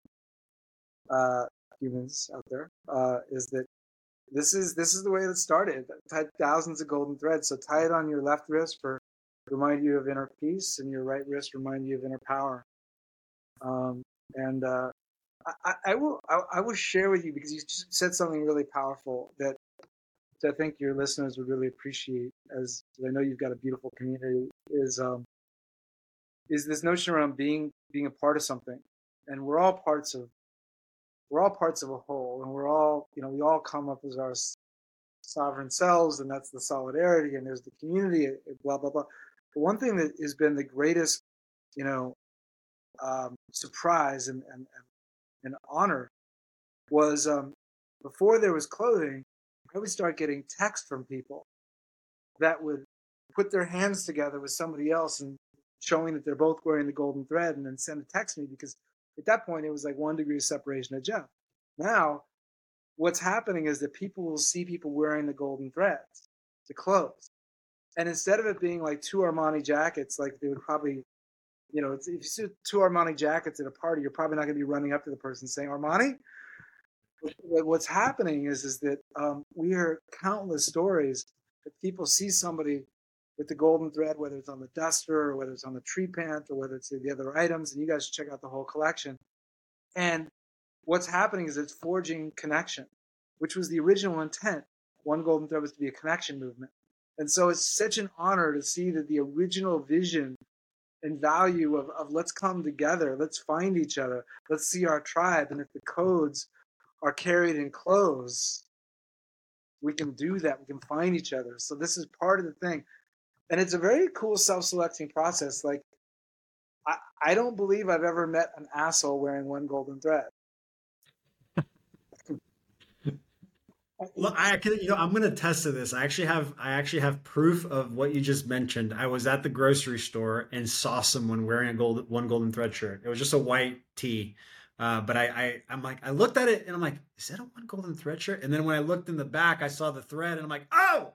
uh, humans out there, uh, is that this is this is the way it started. Tied thousands of golden threads. So tie it on your left wrist for remind you of inner peace, and your right wrist remind you of inner power. Um, and uh, I, I, will I, I, will share with you because you said something really powerful that, that I think your listeners would really appreciate. As I know you've got a beautiful community, is um, is this notion around being being a part of something, and we're all parts of we're all parts of a whole, and we're all you know we all come up as our sovereign selves, and that's the solidarity, and there's the community, blah blah blah. One thing that has been the greatest, you know, um, surprise and, and, and honor was um, before there was clothing, I would start getting text from people that would put their hands together with somebody else and showing that they're both wearing the golden thread and then send a text me because at that point it was like one degree of separation of Jeff. Now, what's happening is that people will see people wearing the golden threads, the clothes. And instead of it being like two Armani jackets, like they would probably you know, if you see two Armani jackets at a party, you're probably not going to be running up to the person saying Armani. What's happening is is that um, we hear countless stories that people see somebody with the golden thread, whether it's on the duster or whether it's on the tree pant or whether it's the other items, and you guys should check out the whole collection. And what's happening is it's forging connection, which was the original intent. One golden thread was to be a connection movement. And so it's such an honor to see that the original vision and value of, of let's come together, let's find each other, let's see our tribe. And if the codes are carried in clothes, we can do that. We can find each other. So this is part of the thing. And it's a very cool self-selecting process. Like I, I don't believe I've ever met an asshole wearing one golden thread. Look, I actually, you know, I'm gonna test to this. I actually have, I actually have proof of what you just mentioned. I was at the grocery store and saw someone wearing a gold, one golden thread shirt. It was just a white tee, uh, but I, I, I'm like, I looked at it and I'm like, is that a one golden thread shirt? And then when I looked in the back, I saw the thread and I'm like, oh.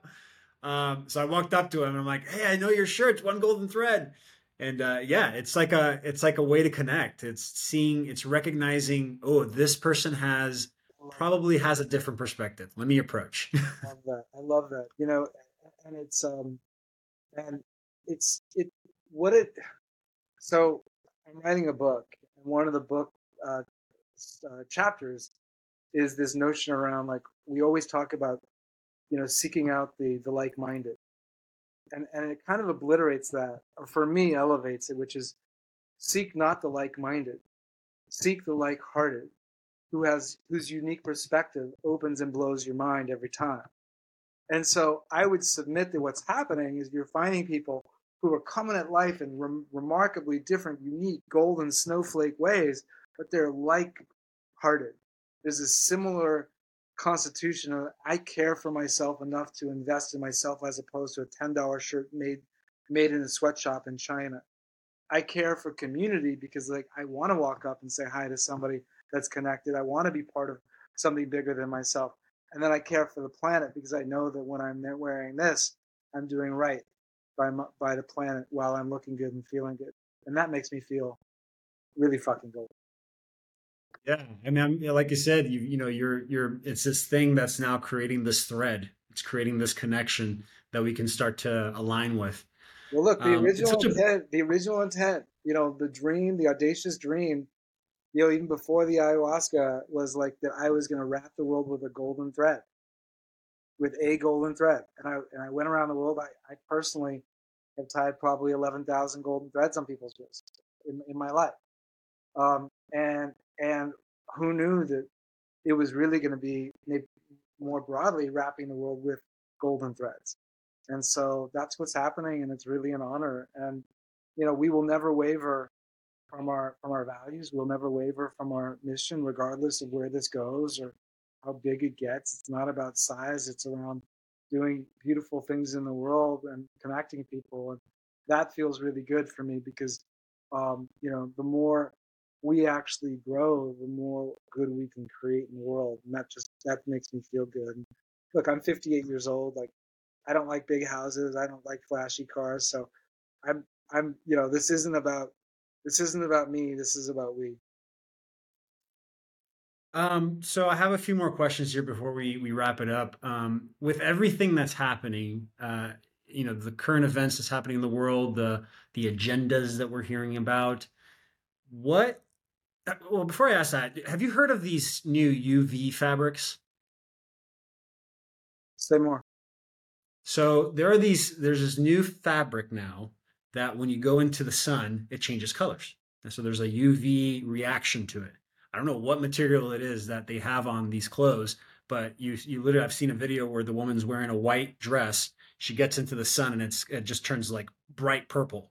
Um, so I walked up to him and I'm like, hey, I know your shirt's one golden thread. And uh, yeah, it's like a, it's like a way to connect. It's seeing, it's recognizing, oh, this person has probably has a different perspective. Let me approach. [laughs] I love that. I love that. You know, and it's um, and it's it what it. So I'm writing a book, and one of the book uh, uh, chapters is this notion around like we always talk about, you know, seeking out the the like-minded, and and it kind of obliterates that, or for me elevates it, which is seek not the like-minded, seek the like-hearted who has whose unique perspective opens and blows your mind every time. And so I would submit that what's happening is you're finding people who are coming at life in rem- remarkably different, unique, golden snowflake ways, but they're like-hearted. There's a similar constitution. of I care for myself enough to invest in myself as opposed to a ten dollar shirt made made in a sweatshop in China. I care for community because like I want to walk up and say hi to somebody that's connected. I want to be part of something bigger than myself. And then I care for the planet because I know that when I'm wearing this, I'm doing right by my, by the planet while I'm looking good and feeling good. And that makes me feel really fucking good. Yeah, I mean, like you said, you you know, you're you're it's this thing that's now creating this thread. It's creating this connection that we can start to align with. Well, look, the um, original intent, a... the original intent, you know, the dream, the audacious dream, you know, even before the ayahuasca was like that I was going to wrap the world with a golden thread, with a golden thread. And I and I went around the world. I, I personally have tied probably eleven thousand golden threads on people's wrists in in my life. Um, and and who knew that it was really going to be maybe more broadly wrapping the world with golden threads and so that's what's happening and it's really an honor and you know we will never waver from our from our values we'll never waver from our mission regardless of where this goes or how big it gets it's not about size it's around doing beautiful things in the world and connecting people and that feels really good for me because um, you know the more we actually grow, the more good we can create in the world. And that just that makes me feel good. Look, I'm 58 years old. Like I don't like big houses. I don't like flashy cars. So I'm I'm you know, this isn't about this isn't about me. This is about we. Um, so I have a few more questions here before we we wrap it up. Um, with everything that's happening, uh, you know, the current events that's happening in the world, the the agendas that we're hearing about, what uh, well, before I ask that, have you heard of these new UV fabrics? Say more. So there are these. There's this new fabric now that when you go into the sun, it changes colors. And so there's a UV reaction to it. I don't know what material it is that they have on these clothes, but you you literally I've seen a video where the woman's wearing a white dress. She gets into the sun and it's it just turns like bright purple.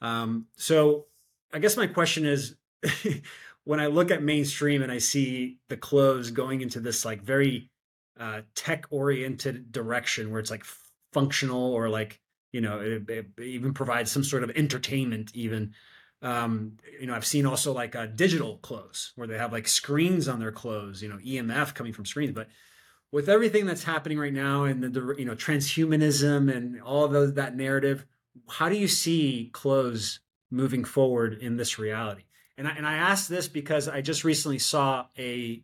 Um, so I guess my question is [laughs] when I look at mainstream and I see the clothes going into this like very uh, tech oriented direction where it's like functional or like you know it, it even provides some sort of entertainment even. Um, you know i've seen also like uh, digital clothes where they have like screens on their clothes you know emf coming from screens. But with everything that's happening right now and the, the you know transhumanism and all of those that narrative how do you see clothes moving forward in this reality? And I, and I asked this because I just recently saw a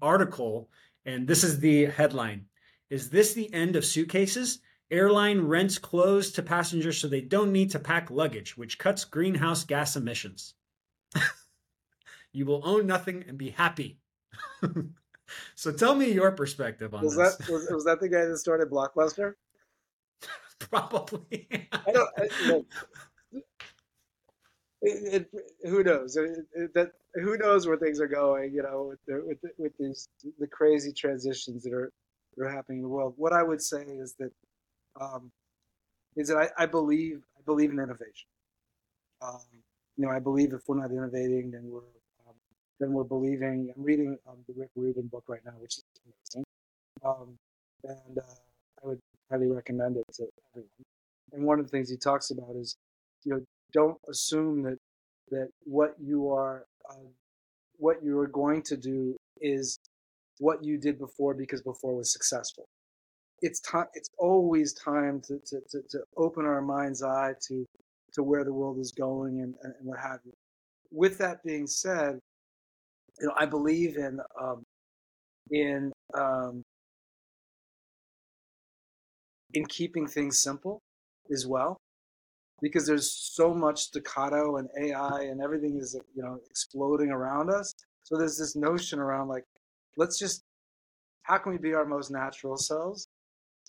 article, and this is the headline: "Is this the end of suitcases?" Airline rents clothes to passengers so they don't need to pack luggage, which cuts greenhouse gas emissions. [laughs] you will own nothing and be happy. [laughs] so tell me your perspective on was this. That, [laughs] was, was that the guy that started Blockbuster? Probably. I don't. I, it, it, who knows? that who knows where things are going? You know, with the, with the, with these the crazy transitions that are that are happening in the world. What I would say is that um, is that I, I believe I believe in innovation. Um, you know, I believe if we're not innovating, then we're um, then we're believing. I'm reading um, the Rick Rubin book right now, which is amazing, um, and uh, I would highly recommend it to everyone. And one of the things he talks about is, you know, don't assume that that what you are uh, what you are going to do is what you did before because before was successful it's time it's always time to, to, to, to, open our mind's eye to to where the world is going and, and what have you with that being said you know i believe in um, in um, in keeping things simple as well because there's so much staccato and AI and everything is you know exploding around us. So there's this notion around like, let's just how can we be our most natural selves?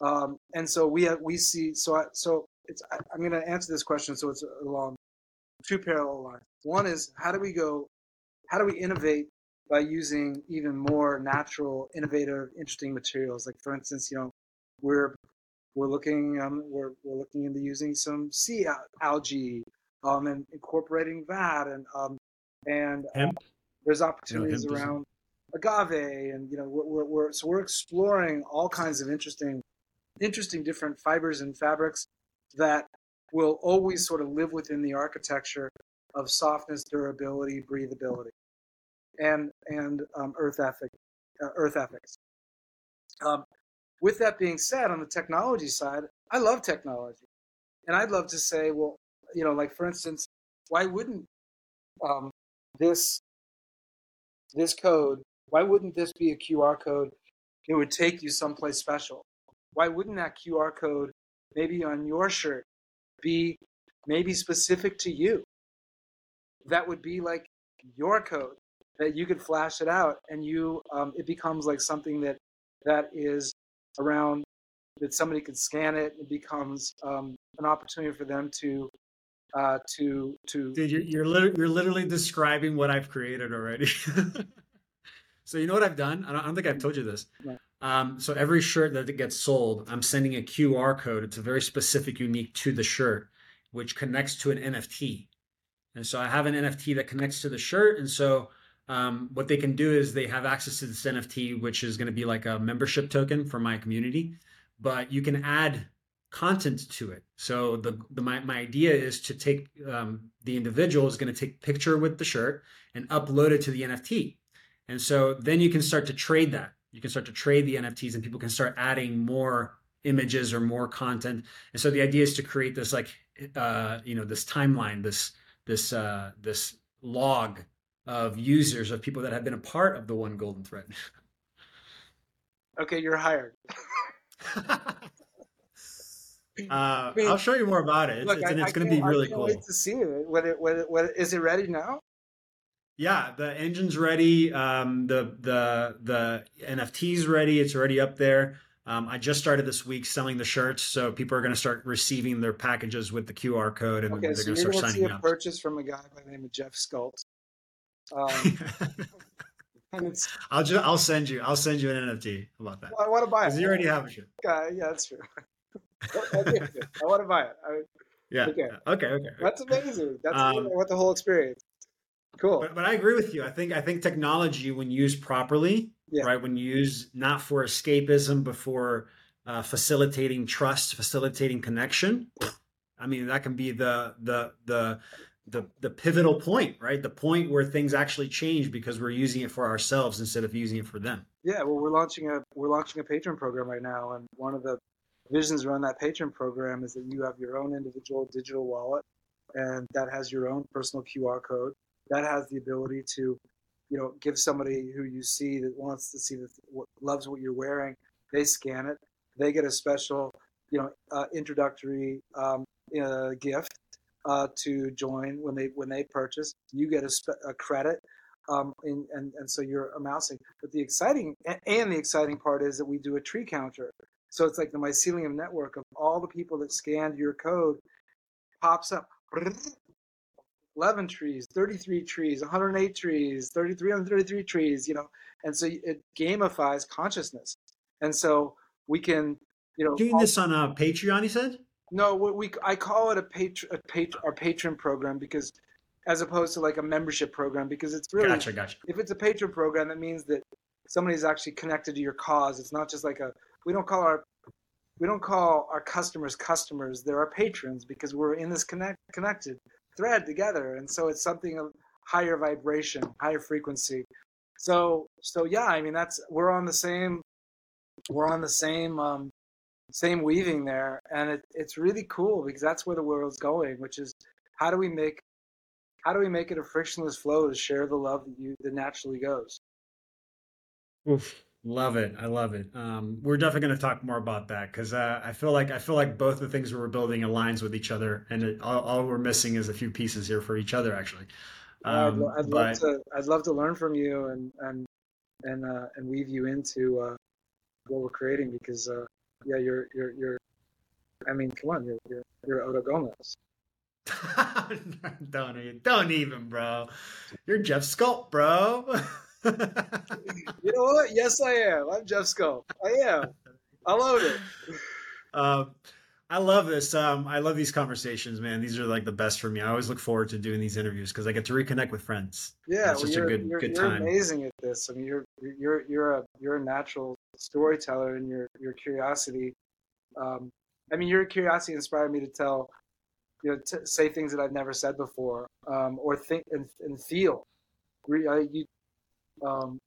Um, and so we have, we see so I, so it's I, I'm going to answer this question so it's along two parallel lines. One is how do we go, how do we innovate by using even more natural, innovative, interesting materials? Like for instance, you know, we're we're looking um, we're, we're looking into using some sea algae um, and incorporating that and um, and uh, there's opportunities around agave, and you know, we're, we're so we're exploring all kinds of interesting, interesting different fibers and fabrics that will always sort of live within the architecture of softness, durability, breathability, and and um, earth ethic, uh, earth ethics. Um, with that being said, on the technology side, I love technology, and I'd love to say, well, you know, like for instance, why wouldn't um, this this code? Why wouldn't this be a QR code? It would take you someplace special. Why wouldn't that QR code maybe on your shirt be maybe specific to you? That would be like your code that you could flash it out, and you um, it becomes like something that that is around that somebody could scan it. It becomes um, an opportunity for them to uh, to to. Dude, you're you're, lit- you're literally describing what I've created already. [laughs] so you know what I've done? I don't, I don't think I've told you this. Um, so every shirt that gets sold, I'm sending a QR code. It's a very specific, unique to the shirt, which connects to an NFT. And so I have an NFT that connects to the shirt, and so um, what they can do is they have access to this NFT, which is going to be like a membership token for my community. But you can add content to it. So the, the my, my idea is to take um, the individual is going to take picture with the shirt and upload it to the NFT. And so then you can start to trade that. You can start to trade the NFTs and people can start adding more images or more content. And so the idea is to create this like uh, you know this timeline, this this uh, this log of users of people that have been a part of the one golden thread. Okay, you're hired. [laughs] Uh, I mean, I'll show you more about it. Look, it's, it's going to be really cool. Wait to see it. What it, what it, what is it ready now? Yeah, the engine's ready. Um, the the the NFT's ready. It's already up there. Um, I just started this week selling the shirts, so people are going to start receiving their packages with the QR code, and okay, they're so going to start signing see a up. Purchase from a guy by the name of Jeff Scult. Um, [laughs] I'll just I'll send you I'll send you an NFT about that. Well, I want to buy it. You already have a shirt. Yeah, yeah, that's true. [laughs] I want to buy it. I, Yeah. Okay. Okay. Okay. that's amazing. That's Um, what the whole experience. Cool. But, but I agree with you. I think I think technology, when used properly, Yeah. right, when used not for escapism, but for uh, facilitating trust, facilitating connection. I mean, that can be the the the the the pivotal point, right? The point where things actually change because we're using it for ourselves instead of using it for them. Yeah, well, we're launching a we're launching a patron program right now, and one of the visions around that patron program is that you have your own individual digital wallet, and that has your own personal QR code. That has the ability to, you know, give somebody who you see that wants to see that loves what you're wearing. They scan it. They get a special, you know, uh, introductory um, uh, gift uh, to join when they when they purchase. You get a, spe- a credit um, and, and, and so you're amassing. But the exciting and the exciting part is that we do a tree counter. So it's like the mycelium network of all the people that scanned your code pops up. 11 trees, 33 trees, 108 trees, 3,333 trees, you know, and so it gamifies consciousness. And so we can, you know, Doing this on a Patreon, he said. no, we, we I call it a patron, a pat, our patron program because, as opposed to like a membership program, because it's really Gotcha, gotcha. if it's a patron program, that means that somebody's actually connected to your cause. It's not just like a we don't call our we don't call our customers customers. They're our patrons because we're in this connect connected thread together, and so it's something of higher vibration, higher frequency. So so yeah, I mean that's we're on the same we're on the same um, same weaving there, and it, it's really cool because that's where the world's going, which is how do we make how do we make it a frictionless flow to share the love that you that naturally goes. Oof, love it. I love it. Um, we're definitely going to talk more about that because uh, I feel like I feel like both the things we're building aligns with each other, and it, all, all we're missing is a few pieces here for each other, actually. I'd, Um, lo- I'd but love to I'd love to learn from you and and and uh, and weave you into uh, what we're creating because uh, yeah you're you're you're I mean come on you're you're, you're Oto Gomes. [laughs] don't even, don't even, bro. You're Jeff Scult, bro. [laughs] [laughs] You know what? Yes, I am. I'm Jeff Scult. I am. I love it. Um, I love this. Um, I love these conversations, man. These are like the best for me. I always look forward to doing these interviews because I get to reconnect with friends. Yeah, it's well, just a good you're, good you're time. amazing at this. I mean, you're you're you're a you're a natural storyteller, and your your curiosity. Um, I mean, your curiosity inspired me to tell, you know, to say things that I've never said before, um, or think and, and feel. Re, you, um,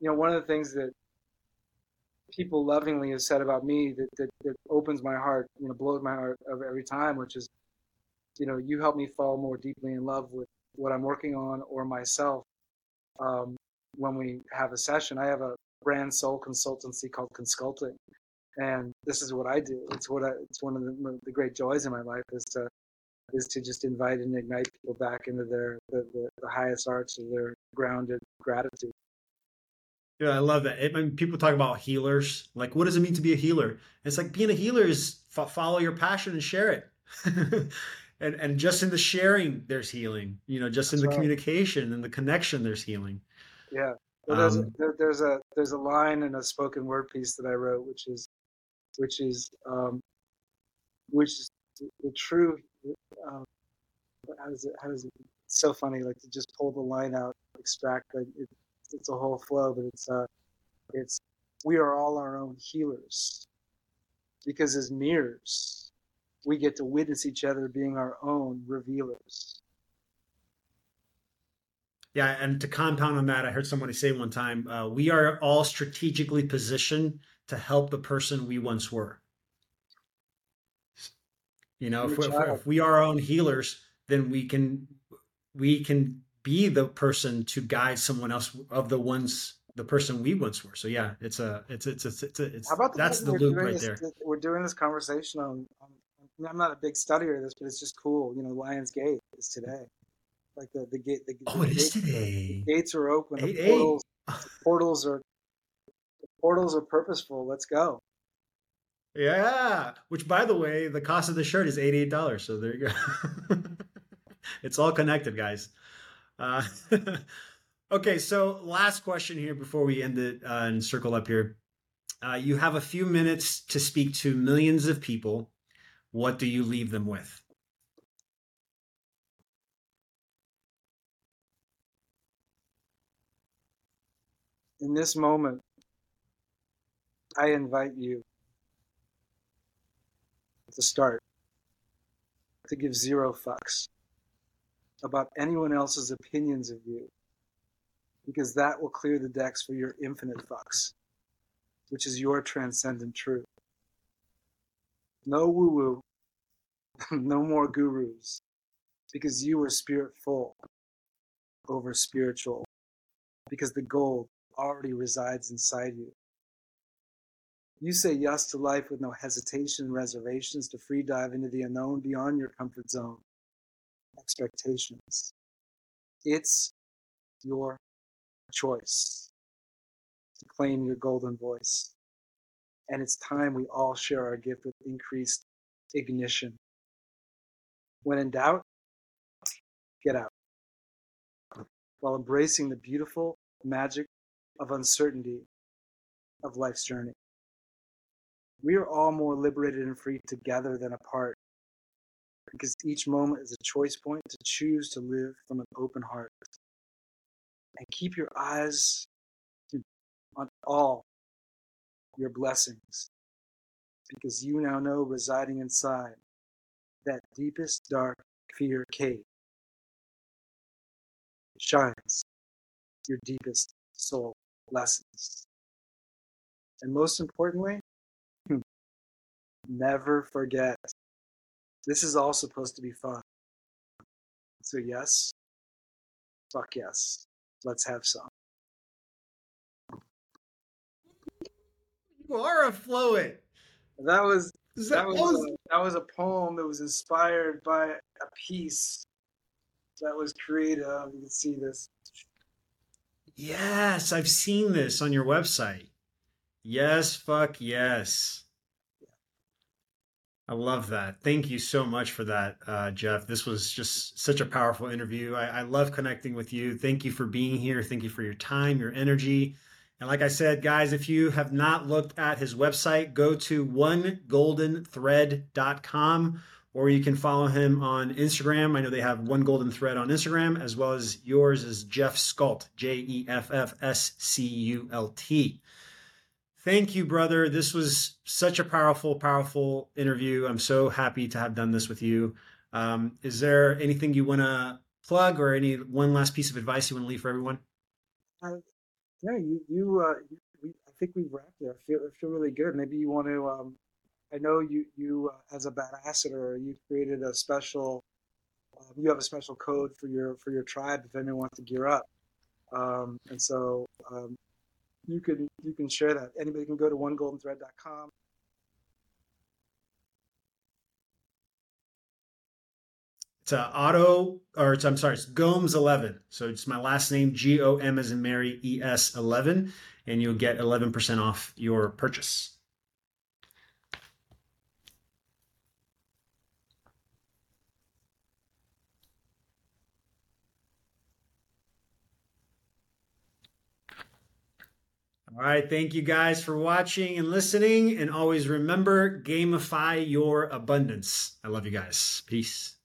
you know, one of the things that people lovingly have said about me that, that, that opens my heart, you know, blows my heart every time, which is, you know, you help me fall more deeply in love with what I'm working on or myself um, when we have a session. I have a brand soul consultancy called Consculting, and this is what I do. It's what I, it's one of the, the great joys in my life is to is to just invite and ignite people back into their the, the, the highest arts of their grounded gratitude. Yeah, I love that. I mean, people talk about healers. Like, what does it mean to be a healer? It's like being a healer is f- follow your passion and share it. [laughs] and and just in the sharing, there's healing. You know, just That's in the right. communication and the connection, there's healing. Yeah. Well, there's, um, there, there's a there's a line in a spoken word piece that I wrote, which is which is um, which is the true. Um, how does it? How does it? It's so funny, like to just pull the line out, extract like it, it's a whole flow, but it's uh, it's we are all our own healers because as mirrors, we get to witness each other being our own revealers. Yeah, and to compound on that, I heard somebody say one time, uh, "We are all strategically positioned to help the person we once were." You know, if, if, if, we are our own healers, then we can we can be the person to guide someone else of the ones the person we once were. So yeah, it's a it's it's it's it's, it's How about the that's the loop right this, there. We're doing this conversation on, on, I'm not a big studier of this, but it's just cool. You know, Lions Gate is today. Like the the gate. The, oh, the it is today. The gates are open. Eight, the portals, the [laughs] portals are the portals are purposeful. Let's go. Yeah. Which, by the way, the cost of the shirt is eighty eight dollars. So there you go. [laughs] it's all connected, guys. Uh, [laughs] okay, so last question here before we end it uh, and circle up here. Uh, you have a few minutes to speak to millions of people. What do you leave them with? In this moment, I invite you to start to give zero fucks about anyone else's opinions of you because that will clear the decks for your infinite fucks, which is your transcendent truth. No woo woo, [laughs] no more gurus, because you are spirit full over spiritual, because the gold already resides inside you. You say yes to life with no hesitation, and reservations, to free dive into the unknown beyond your comfort zone expectations. It's your choice to claim your golden voice. And it's time we all share our gift with increased ignition. When in doubt, get out. While embracing the beautiful magic of uncertainty of life's journey. We are all more liberated and free together than apart because each moment is a choice point to choose to live from an open heart. And keep your eyes on all your blessings because you now know residing inside that deepest dark fear cave shines your deepest soul lessons. And most importantly, never forget this is all supposed to be fun. So, yes, fuck yes, let's have some. You are a fluid. That was that, that was, was... A, that was a poem that was inspired by a piece that was created. You can see this. Yes, I've seen this on your website. Yes, fuck yes. I love that. Thank you so much for that, uh, Jeff. This was just such a powerful interview. I, I, love connecting with you. Thank you for being here. Thank you for your time, your energy, And like I said, guys, if you have not looked at his website, go to onegoldenthread.com or you can follow him on Instagram. I know they have one golden thread on Instagram, as well as yours is Jeff Scult, J E F F S C U L T. Thank you, brother. This was such a powerful, powerful interview. I'm so happy to have done this with you. Um, is there anything you want to plug or any one last piece of advice you want to leave for everyone? Uh, yeah, you, you, uh, you we, I think we've wrapped it. I feel, I feel really good. Maybe you want to, um, I know you, you uh, as a badassador, you created a special, um, you have a special code for your, for your tribe if anyone wants to gear up. Um, and so, um, you can, you can share that. Anybody can go to onegoldenthread.com It's uh, Oto, or it's, I'm sorry, it's Gomes 11. So it's my last name, G O M as in Mary, E S 11, and you'll get 11% off your purchase. All right. Thank you guys for watching and listening. And always remember gamify your abundance. I love you guys. Peace.